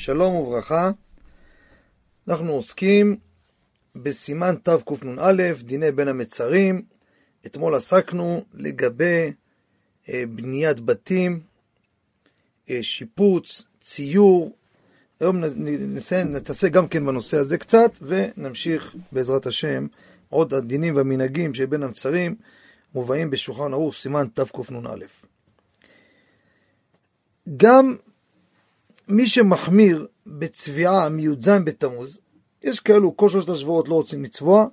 שלום וברכה. אנחנו עוסקים בסימן תקנ"א, דיני בין המצרים. אתמול עסקנו לגבי אה, בניית בתים, אה, שיפוץ, ציור. היום נתעסק גם כן בנושא הזה קצת, ונמשיך בעזרת השם עוד הדינים והמנהגים שבין המצרים מובאים בשולחן ערוך סימן תקנ"א. גם מי שמחמיר בצביעה מי"ז בתמוז, יש כאלו כל שלושת השבועות לא רוצים לצבוע,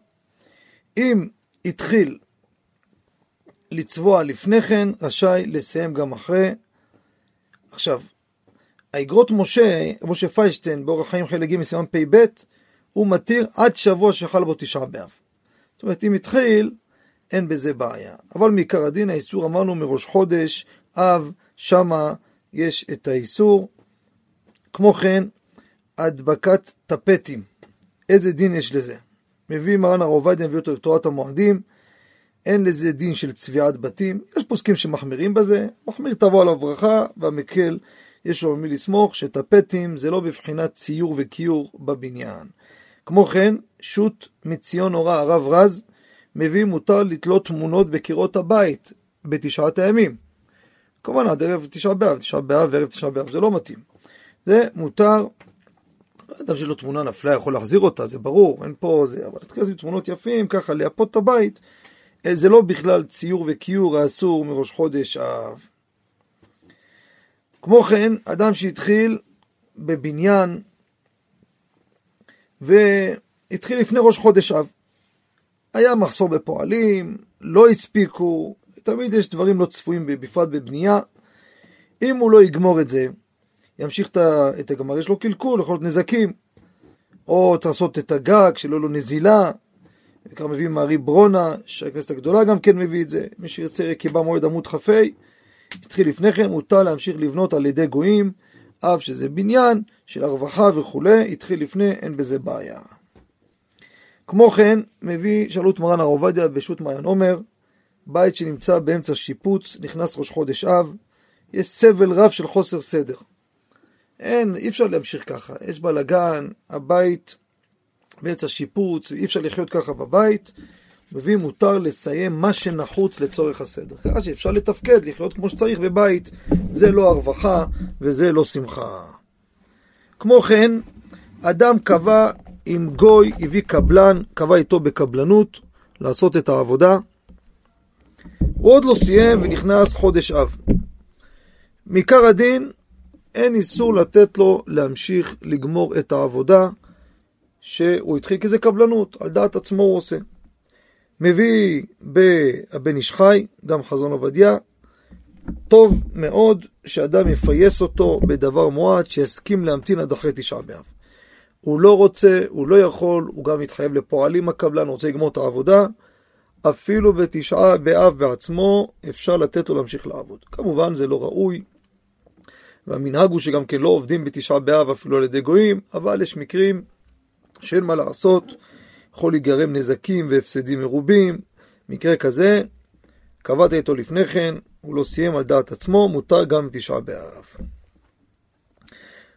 אם התחיל לצבוע לפני כן, רשאי לסיים גם אחרי. עכשיו, האגרות משה, משה פיישטיין, באורח חיים חלק ג' מסימן פ"ב, הוא מתיר עד שבוע שחל בו תשעה באב. זאת אומרת, אם התחיל, אין בזה בעיה. אבל מעיקר הדין, האיסור אמרנו מראש חודש, אב, שמה יש את האיסור. כמו כן, הדבקת טפטים. איזה דין יש לזה? מביא מרן הר עובדיה, מביא אותו בתורת המועדים, אין לזה דין של צביעת בתים. יש פוסקים שמחמירים בזה, מחמיר תבוא עליו ברכה, והמקל יש לו מי לסמוך, שטפטים זה לא בבחינת ציור וכיור בבניין. כמו כן, שו"ת מציון הורה הרב רז, מביא מותר לתלות תמונות בקירות הבית בתשעת הימים. כמובן עד ערב תשעה באב, תשעה באב וערב תשעה באב, זה לא מתאים. זה מותר, אדם שיש לו תמונה נפלה יכול להחזיר אותה, זה ברור, אין פה זה, אבל להתחיל עם תמונות יפים, ככה לייפות את הבית, אה, זה לא בכלל ציור וכיור האסור מראש חודש אב. כמו כן, אדם שהתחיל בבניין והתחיל לפני ראש חודש אב, היה מחסור בפועלים, לא הספיקו, תמיד יש דברים לא צפויים, בפרט בבנייה. אם הוא לא יגמור את זה, ימשיך את הגמר, יש לו קלקול, יכול להיות נזקים. או צריך לעשות את הגג, שלא לו נזילה. וכך מביא מערי ברונה, שהכנסת הגדולה גם כן מביא את זה. מי שירצה קיבה מועד עמוד כ"ה, התחיל לפני כן, מותר להמשיך לבנות על ידי גויים, אף שזה בניין של הרווחה וכולי, התחיל לפני, אין בזה בעיה. כמו כן, מביא, שאלו את מרן הר עובדיה בשו"ת מעיין עומר, בית שנמצא באמצע שיפוץ, נכנס ראש חודש אב, יש סבל רב של חוסר סדר. אין, אי אפשר להמשיך ככה, יש בלאגן, הבית באמצע שיפוץ, אי אפשר לחיות ככה בבית, מביא מותר לסיים מה שנחוץ לצורך הסדר. ככה שאפשר לתפקד, לחיות כמו שצריך בבית, זה לא הרווחה וזה לא שמחה. כמו כן, אדם קבע עם גוי, הביא קבלן, קבע איתו בקבלנות, לעשות את העבודה. הוא עוד לא סיים ונכנס חודש אב. מעיקר הדין, אין איסור לתת לו להמשיך לגמור את העבודה שהוא התחיל, כי זה קבלנות, על דעת עצמו הוא עושה. מביא בבן איש חי, גם חזון עובדיה, טוב מאוד שאדם יפייס אותו בדבר מועט, שיסכים להמתין עד אחרי תשעה באב. הוא לא רוצה, הוא לא יכול, הוא גם מתחייב לפועלים הקבלן, רוצה לגמור את העבודה, אפילו בתשעה באב בעצמו אפשר לתת לו להמשיך לעבוד. כמובן זה לא ראוי, והמנהג הוא שגם כן לא עובדים בתשעה באב אפילו על ידי גויים, אבל יש מקרים שאין מה לעשות, יכול להיגרם נזקים והפסדים מרובים. מקרה כזה, קבעת איתו לפני כן, הוא לא סיים על דעת עצמו, מותר גם בתשעה באב.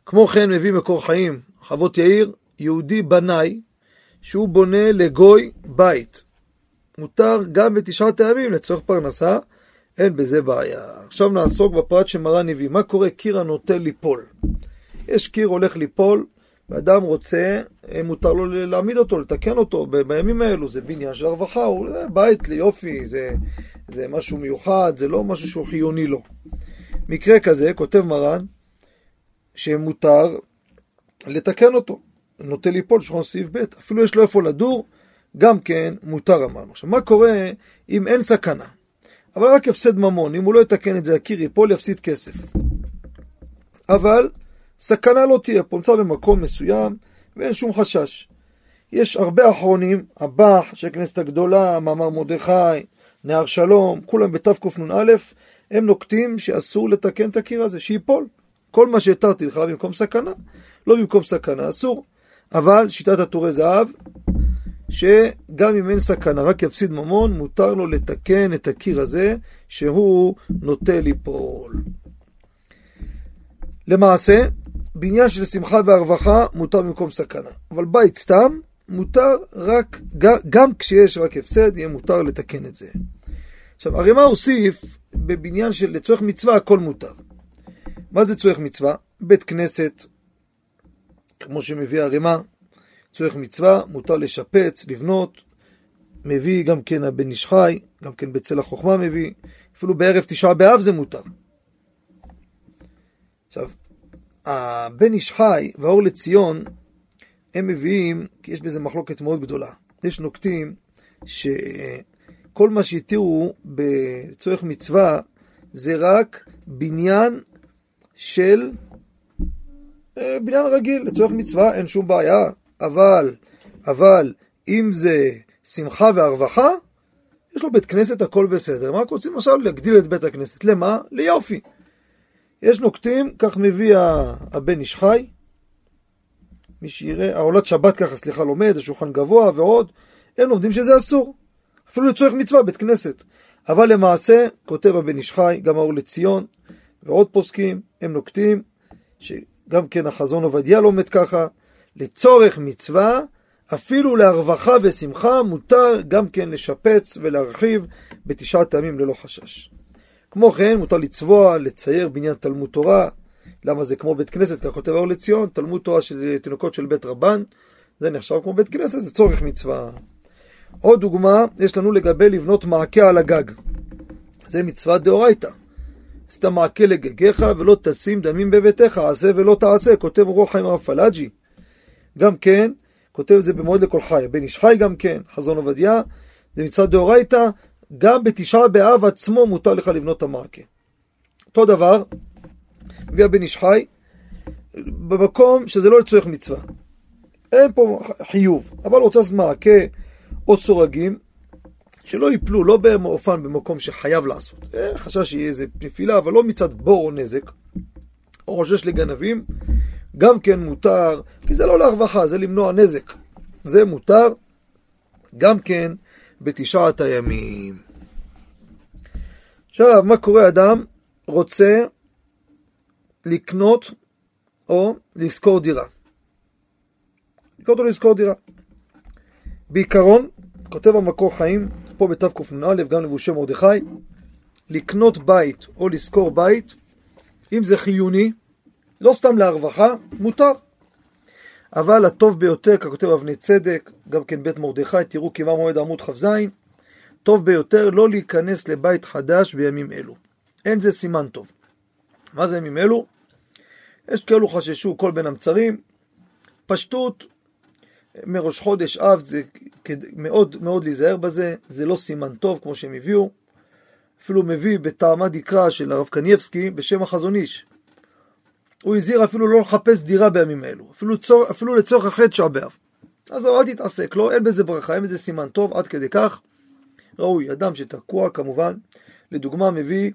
כמו כן מביא מקור חיים, חוות יאיר, יהודי בנאי, שהוא בונה לגוי בית. מותר גם בתשעת הימים לצורך פרנסה, אין בזה בעיה. עכשיו נעסוק בפרט שמרן הביא. מה קורה קיר הנוטה ליפול? יש קיר הולך ליפול, ואדם רוצה, אה, מותר לו להעמיד אותו, לתקן אותו בימים האלו, זה בניין של הרווחה, הוא זה בית ליופי, זה, זה משהו מיוחד, זה לא משהו שהוא חיוני לו. מקרה כזה, כותב מרן, שמותר לתקן אותו. נוטה ליפול, שכון סעיף ב', אפילו יש לו איפה לדור, גם כן מותר אמרנו. עכשיו, מה קורה אם אין סכנה? אבל רק הפסד ממון, אם הוא לא יתקן את זה, הקיר ייפול, יפסיד כסף. אבל סכנה לא תהיה פה, נמצא במקום מסוים ואין שום חשש. יש הרבה אחרונים, הבח של הכנסת הגדולה, מאמר מרדכי, נהר שלום, כולם בתקנ"א, הם נוקטים שאסור לתקן את הקיר הזה, שייפול. כל מה שהתרתי לך במקום סכנה, לא במקום סכנה, אסור. אבל שיטת הטורי זהב, שגם אם אין סכנה, רק יפסיד ממון, מותר לו לתקן את הקיר הזה, שהוא נוטה ליפול. למעשה, בניין של שמחה והרווחה מותר במקום סכנה. אבל בית סתם מותר רק, גם כשיש רק הפסד, יהיה מותר לתקן את זה. עכשיו, הרי מה הוסיף בבניין של לצורך מצווה הכל מותר. מה זה צורך מצווה? בית כנסת, כמו שמביא הרימה, צורך מצווה, מותר לשפץ, לבנות, מביא גם כן הבן איש חי, גם כן בצל החוכמה מביא, אפילו בערב תשעה באב זה מותר. עכשיו, הבן איש חי והאור לציון, הם מביאים, כי יש בזה מחלוקת מאוד גדולה. יש נוקטים שכל מה שהתירו בצורך מצווה זה רק בניין של אה, בניין רגיל, לצורך מצווה אין שום בעיה, אבל, אבל אם זה שמחה והרווחה, יש לו בית כנסת, הכל בסדר. מה רק רוצים עכשיו להגדיל את בית הכנסת? למה? ליופי. יש נוקטים, כך מביא הבן איש חי, מי שיראה, העולת שבת ככה, סליחה, לומד, השולחן גבוה ועוד, הם לומדים שזה אסור. אפילו לצורך מצווה, בית כנסת. אבל למעשה, כותב הבן איש חי, גם האור לציון, ועוד פוסקים, הם נוקטים, שגם כן החזון עובדיה לומד ככה, לצורך מצווה, אפילו להרווחה ושמחה, מותר גם כן לשפץ ולהרחיב בתשעת הימים ללא חשש. כמו כן, מותר לצבוע, לצייר בניין תלמוד תורה. למה זה כמו בית כנסת, כך כותב האור לציון, תלמוד תורה של תינוקות של בית רבן, זה נחשב כמו בית כנסת, זה צורך מצווה. עוד דוגמה, יש לנו לגבי לבנות מעקה על הגג. זה מצווה דאורייתא. עשית מעקה לגגיך ולא תשים דמים בביתך, עשה ולא תעשה, כותב רוח חיים הרב פלאג'י. גם כן, כותב את זה במועד לכל חי. בן איש חי גם כן, חזון עובדיה, זה מצווה דאורייתא, גם בתשעה באב עצמו מותר לך לבנות את המעקה. אותו דבר, מביא הבן איש חי, במקום שזה לא לצורך מצווה. אין פה חיוב, אבל רוצה לעשות מעקה או סורגים, שלא ייפלו, לא באופן במקום שחייב לעשות. אה, חשש שיהיה איזה נפילה, אבל לא מצד בור או נזק, או חושש לגנבים, גם כן מותר, כי זה לא להרווחה, זה למנוע נזק. זה מותר, גם כן בתשעת הימים. עכשיו, מה קורה אדם רוצה לקנות או לשכור דירה? לקנות או לשכור דירה. בעיקרון, כותב המקור חיים, פה בתקנ"א, גם לבושי מרדכי, לקנות בית או לשכור בית, אם זה חיוני, לא סתם להרווחה, מותר. אבל הטוב ביותר, ככותב אבני צדק, גם כן בית מרדכי, תראו כמה מועד עמוד כ"ז, טוב ביותר לא להיכנס לבית חדש בימים אלו. אין זה סימן טוב. מה זה ימים אלו? יש כאלו חששו כל בין המצרים. פשטות מראש חודש אב זה מאוד מאוד להיזהר בזה, זה לא סימן טוב כמו שהם הביאו. אפילו מביא בטעמה דקרא של הרב קנייבסקי בשם החזון איש. הוא הזהיר אפילו לא לחפש דירה בימים אלו, אפילו, צור, אפילו לצורך אחרי תשעה באב. אז אל תתעסק, לא, אין בזה ברכה, אין בזה סימן טוב, עד כדי כך. ראוי, אדם שתקוע כמובן, לדוגמה מביא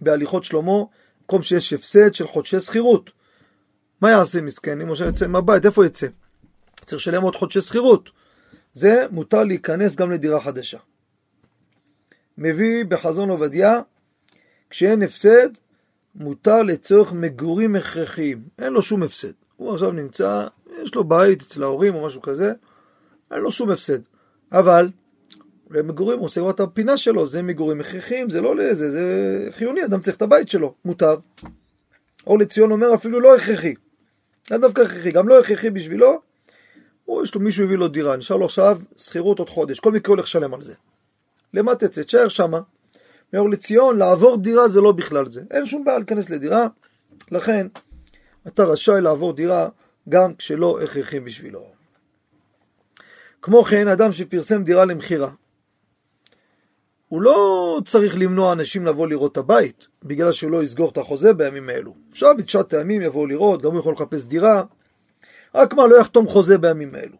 בהליכות שלמה, מקום שיש הפסד של חודשי שכירות. מה יעשה מסכן אם הוא יוצא מהבית, איפה יצא? צריך לשלם עוד חודשי שכירות. זה מותר להיכנס גם לדירה חדשה. מביא בחזון עובדיה, כשאין הפסד, מותר לצורך מגורים הכרחיים. אין לו שום הפסד. הוא עכשיו נמצא, יש לו בית אצל ההורים או משהו כזה, אין לו שום הפסד. אבל, במגורים הוא עושה כבר את הפינה שלו, זה מגורים הכרחיים, זה לא לזה, זה חיוני, אדם צריך את הבית שלו, מותר. אור לציון אומר אפילו לא הכרחי. לא דווקא הכרחי, גם לא הכרחי בשבילו, או יש לו מישהו הביא לו דירה, נשאר לו עכשיו שכירות עוד חודש, כל מקרה הולך לשלם על זה. למה תצא? תשאר שמה. מאור לציון, לעבור דירה זה לא בכלל זה. אין שום בעיה להיכנס לדירה, לכן אתה רשאי לעבור דירה גם כשלא הכרחי בשבילו. כמו כן, אדם שפרסם דירה למכירה, הוא לא צריך למנוע אנשים לבוא לראות את הבית, בגלל שהוא לא יסגור את החוזה בימים האלו. עכשיו בתשעת הימים יבואו לראות, גם הוא יכול לחפש דירה, רק מה, לא יחתום חוזה בימים האלו.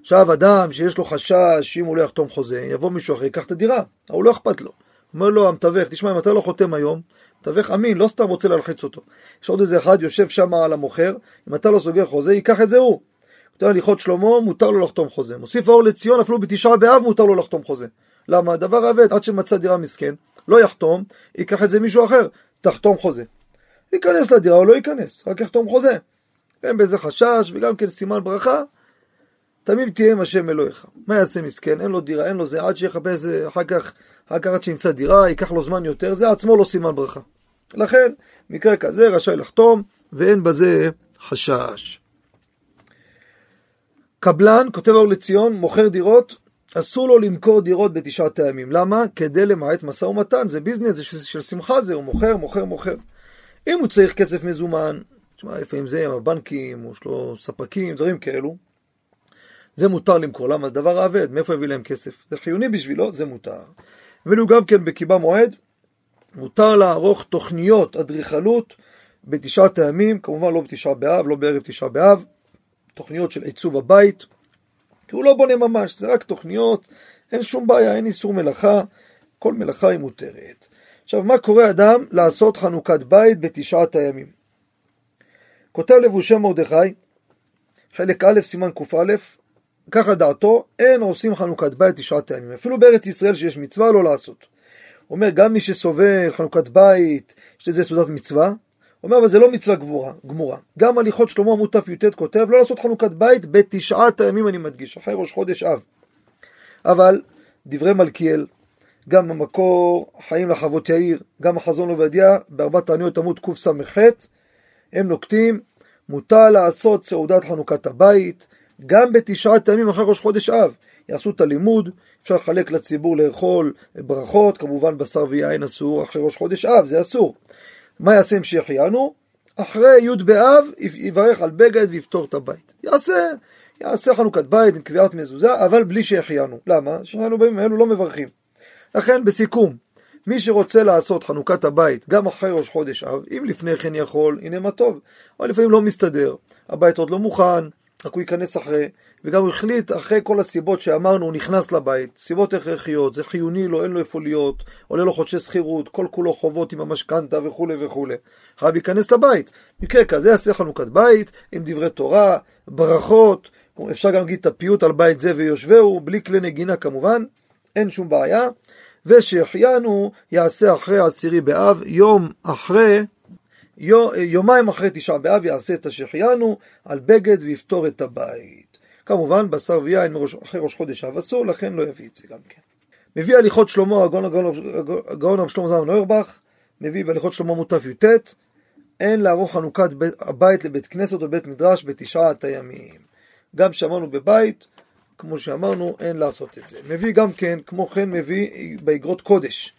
עכשיו אדם שיש לו חשש שאם הוא לא יחתום חוזה, יבוא מישהו אחר, ייקח את הדירה, הוא לא אכפת לו. אומר לו המתווך, תשמע, אם אתה לא חותם היום, מתווך אמין, לא סתם רוצה להלחיץ אותו. יש עוד איזה אחד יושב שם על המוכר, אם אתה לא סוגר חוזה, ייקח את זה הוא. כותב הליכות שלמה, מותר לו לחתום חוזה. מוסיף האור לציון, אפילו בתשעה באב מותר לו לחתום חוזה. למה? דבר אבד, עד שמצא דירה מסכן, לא יחתום, ייקח את זה מישהו אחר, תחתום חוזה. ייכנס לדירה או לא ייכנס, רק יחתום חוזה. אין בזה חשש וגם כן סימן ברכה, תמיד תהיה עם השם אלוהיך. מה יעשה מסכן? אין לו דירה, אין לו זה, עד שיחפש אחר כך, אחר כך עד שימצא דירה, ייקח לו זמן יותר, זה עצמו לא סימן ברכה. לכן, מקרה כזה רשאי לחתום, ואין בזה חשש. קבלן, כותב אור לציון, מוכר דירות, אסור לו למכור דירות בתשעת הימים. למה? כדי למעט משא ומתן, זה ביזנס, זה של, של שמחה זה, הוא מוכר, מוכר, מוכר. אם הוא צריך כסף מזומן, תשמע, לפעמים זה עם הבנקים, יש לו ספקים, דברים כאלו, זה מותר למכור. למה? זה דבר עבד, מאיפה יביא להם כסף? זה חיוני בשבילו, זה מותר. ואילו גם כן בקיבה מועד, מותר לערוך תוכניות אדריכלות בתשעת הימים, כמובן לא בתשעה באב, לא בערב תשעה באב, תוכניות של עיצוב הבית, כי הוא לא בונה ממש, זה רק תוכניות, אין שום בעיה, אין איסור מלאכה, כל מלאכה היא מותרת. עכשיו, מה קורה אדם לעשות חנוכת בית בתשעת הימים? כותב לבושי מרדכי, חלק א', סימן קא, ככה דעתו, אין עושים חנוכת בית תשעת הימים. אפילו בארץ ישראל שיש מצווה לא לעשות. הוא אומר, גם מי שסובל חנוכת בית, יש לזה סעודת מצווה, אומר, אבל זה לא מצווה גמורה. גמורה. גם הליכות שלמה עמוד תי"ט כותב, לא לעשות חנוכת בית בתשעת הימים, אני מדגיש, אחרי ראש חודש אב. אבל דברי מלכיאל, גם במקור חיים לחוות יאיר, גם החזון עובדיה, בארבע תעניות עמוד קס"ח, הם נוקטים, מותר לעשות סעודת חנוכת הבית, גם בתשעת הימים אחרי ראש חודש אב. יעשו את הלימוד, אפשר לחלק לציבור לאכול ברכות, כמובן בשר ויין אסור אחרי ראש חודש אב, זה אסור. מה יעשה עם שהחיינו? אחרי י' באב יברך על בגד ויפתור את הבית. יעשה, יעשה חנוכת בית עם קביעת מזוזה, אבל בלי שהחיינו. למה? שהחיינו בימים האלו לא מברכים. לכן, בסיכום, מי שרוצה לעשות חנוכת הבית גם אחרי ראש חודש אב, אם לפני כן יכול, הנה מה טוב. אבל לפעמים לא מסתדר, הבית עוד לא מוכן, רק הוא ייכנס אחרי, וגם הוא החליט, אחרי כל הסיבות שאמרנו, הוא נכנס לבית, סיבות הכרחיות, זה חיוני לו, אין לו איפה להיות, עולה לו חודשי שכירות, כל כולו חובות עם המשכנתה וכולי וכולי. חייב להיכנס לבית. מקרה כזה יעשה חנוכת בית, עם דברי תורה, ברכות, אפשר גם להגיד את הפיוט על בית זה ויושבהו, בלי כלי נגינה כמובן, אין שום בעיה. ושהחיינו יעשה אחרי עשירי באב, יום אחרי יומיים אחרי תשעה באב יעשה את השחיינו על בגד ויפתור את הבית. כמובן, בשר ויין אחרי ראש חודש אב אסור, לכן לא יביא את זה גם כן. מביא הליכות שלמה, הגאון רב שלמה זמן נוירבך, מביא בהליכות שלמה מוטף י"ט, אין לערוך חנוכת הבית לבית כנסת או בית מדרש בתשעת הימים. גם שאמרנו בבית, כמו שאמרנו, אין לעשות את זה. מביא גם כן, כמו כן מביא באגרות קודש.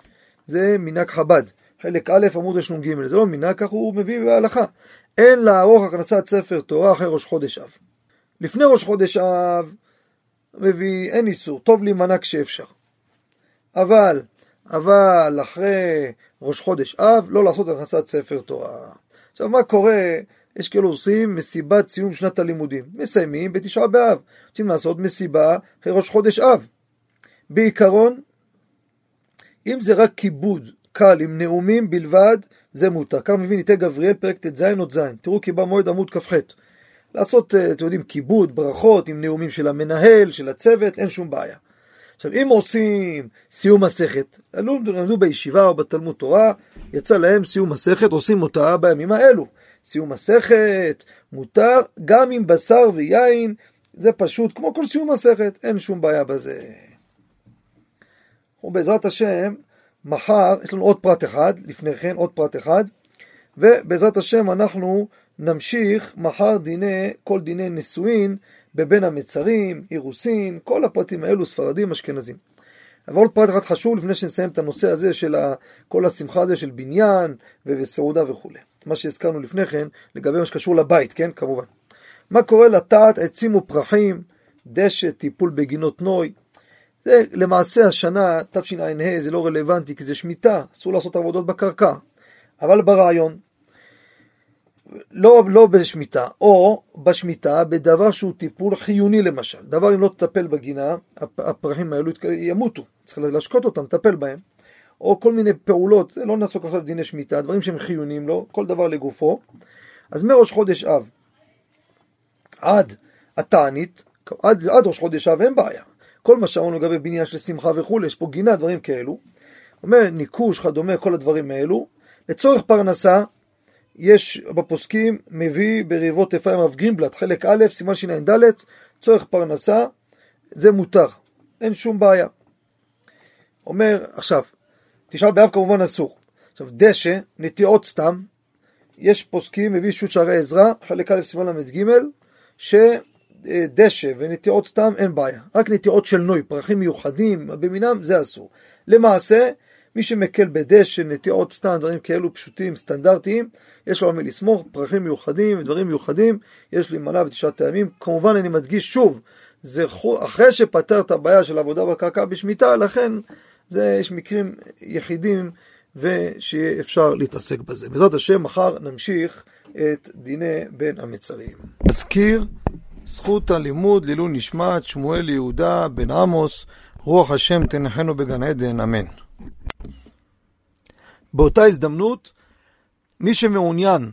זה מנהג חב"ד. חלק א' עמוד השנ"ג, זה לא מנהג, כך הוא מביא בהלכה. אין לערוך הכנסת ספר תורה אחרי ראש חודש אב. לפני ראש חודש אב, מביא, אין איסור, טוב להימנע כשאפשר. אבל, אבל אחרי ראש חודש אב, לא לעשות הכנסת ספר תורה. עכשיו, מה קורה? יש כאילו עושים מסיבת סיום שנת הלימודים. מסיימים בתשעה באב. רוצים לעשות מסיבה אחרי ראש חודש אב. בעיקרון, אם זה רק כיבוד קל עם נאומים בלבד, זה מותר. כך מבין איתי גבריאל פרק ט"ז עוד ז', תראו כי במועד עמוד כ"ח. לעשות, אה, אתם יודעים, כיבוד, ברכות עם נאומים של המנהל, של הצוות, אין שום בעיה. עכשיו, אם עושים סיום מסכת, למדו בישיבה או בתלמוד תורה, יצא להם סיום מסכת, עושים אותה בימים האלו. סיום מסכת, מותר, גם עם בשר ויין, זה פשוט, כמו כל סיום מסכת, אין שום בעיה בזה. ובעזרת השם, מחר יש לנו עוד פרט אחד, לפני כן עוד פרט אחד, ובעזרת השם אנחנו נמשיך מחר דיני, כל דיני נישואין בבין המצרים, אירוסין, כל הפרטים האלו ספרדים, אשכנזים. אבל עוד פרט אחד חשוב לפני שנסיים את הנושא הזה של כל השמחה הזה של בניין וסעודה וכולי. מה שהזכרנו לפני כן לגבי מה שקשור לבית, כן? כמובן. מה קורה לטעת עצים ופרחים, דשא, טיפול בגינות נוי, זה למעשה השנה, תשע"ה, זה לא רלוונטי כי זה שמיטה, אסור לעשות עבודות בקרקע. אבל ברעיון, לא, לא בשמיטה, או בשמיטה בדבר שהוא טיפול חיוני למשל. דבר אם לא תטפל בגינה, הפרחים האלו ימותו, צריך להשקות אותם, לטפל בהם. או כל מיני פעולות, זה לא נעסוק עכשיו בדיני שמיטה, דברים שהם חיוניים לו, כל דבר לגופו. אז מראש חודש אב עד התענית, עד, עד ראש חודש אב אין בעיה. כל מה שאמרנו לגבי בניין של שמחה וכולי, יש פה גינה, דברים כאלו. אומר ניקוש, כדומה, כל הדברים האלו. לצורך פרנסה, יש בפוסקים, מביא ברבבות אפרים אב גרינבלט, חלק א', סימן שע"ד, צורך פרנסה, זה מותר, אין שום בעיה. אומר, עכשיו, תשעה באב כמובן אסור. עכשיו, דשא, נטיעות סתם, יש פוסקים, מביא שו"ת שערי עזרא, חלק א' סימן ל"ג, שדשא ונטיעות סתם אין בעיה. רק נטיעות של נוי, פרחים מיוחדים, במינם, זה אסור. למעשה, מי שמקל בדשא, נטיעות סתם, דברים כאלו פשוטים, סטנדרטיים, יש לו על מי לסמוך, פרחים מיוחדים, דברים מיוחדים, יש להימנע בתשעת הימים. כמובן, אני מדגיש שוב, זה אחרי שפתר את הבעיה של עבודה בקרקע בשמיטה, לכן זה, יש מקרים יחידים ושיהיה אפשר להתעסק בזה. בעזרת השם, מחר נמשיך את דיני בין המצרים. אזכיר זכות הלימוד לעילוי נשמת שמואל יהודה בן עמוס, רוח השם תנחנו בגן עדן, אמן. באותה הזדמנות, מי שמעוניין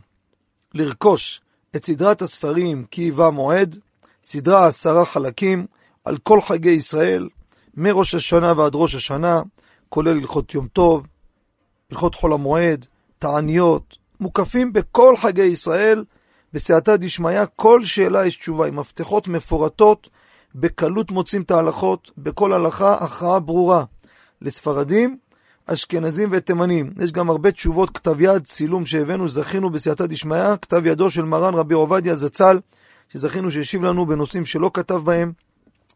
לרכוש את סדרת הספרים כי היווה מועד, סדרה עשרה חלקים על כל חגי ישראל, מראש השנה ועד ראש השנה, כולל הלכות יום טוב, הלכות חול המועד, תעניות, מוקפים בכל חגי ישראל, בסייעתא דשמיא, כל שאלה יש תשובה, עם מפתחות מפורטות, בקלות מוצאים את ההלכות, בכל הלכה הכרעה ברורה. לספרדים, אשכנזים ותימנים. יש גם הרבה תשובות, כתב יד, צילום שהבאנו, זכינו בסייעתא דשמיא, כתב ידו של מרן רבי עובדיה זצ"ל, שזכינו שהשיב לנו בנושאים שלא כתב בהם.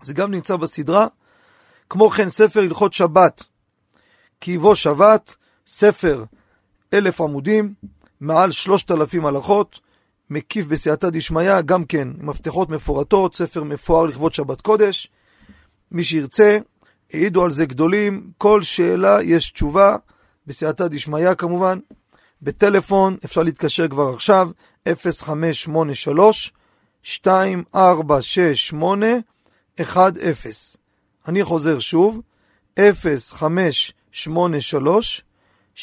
זה גם נמצא בסדרה. כמו כן, ספר הלכות שבת, כי יבוא שבת, ספר אלף עמודים, מעל שלושת אלפים הלכות, מקיף בסייעתא דשמיא, גם כן מפתחות מפורטות, ספר מפואר לכבוד שבת קודש. מי שירצה, העידו על זה גדולים, כל שאלה יש תשובה, בסייעתא דשמיא כמובן. בטלפון אפשר להתקשר כבר עכשיו, 0583 2468 10. אני חוזר שוב, 0583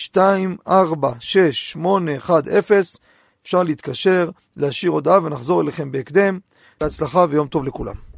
246810 אפשר להתקשר, להשאיר הודעה ונחזור אליכם בהקדם. בהצלחה ויום טוב לכולם.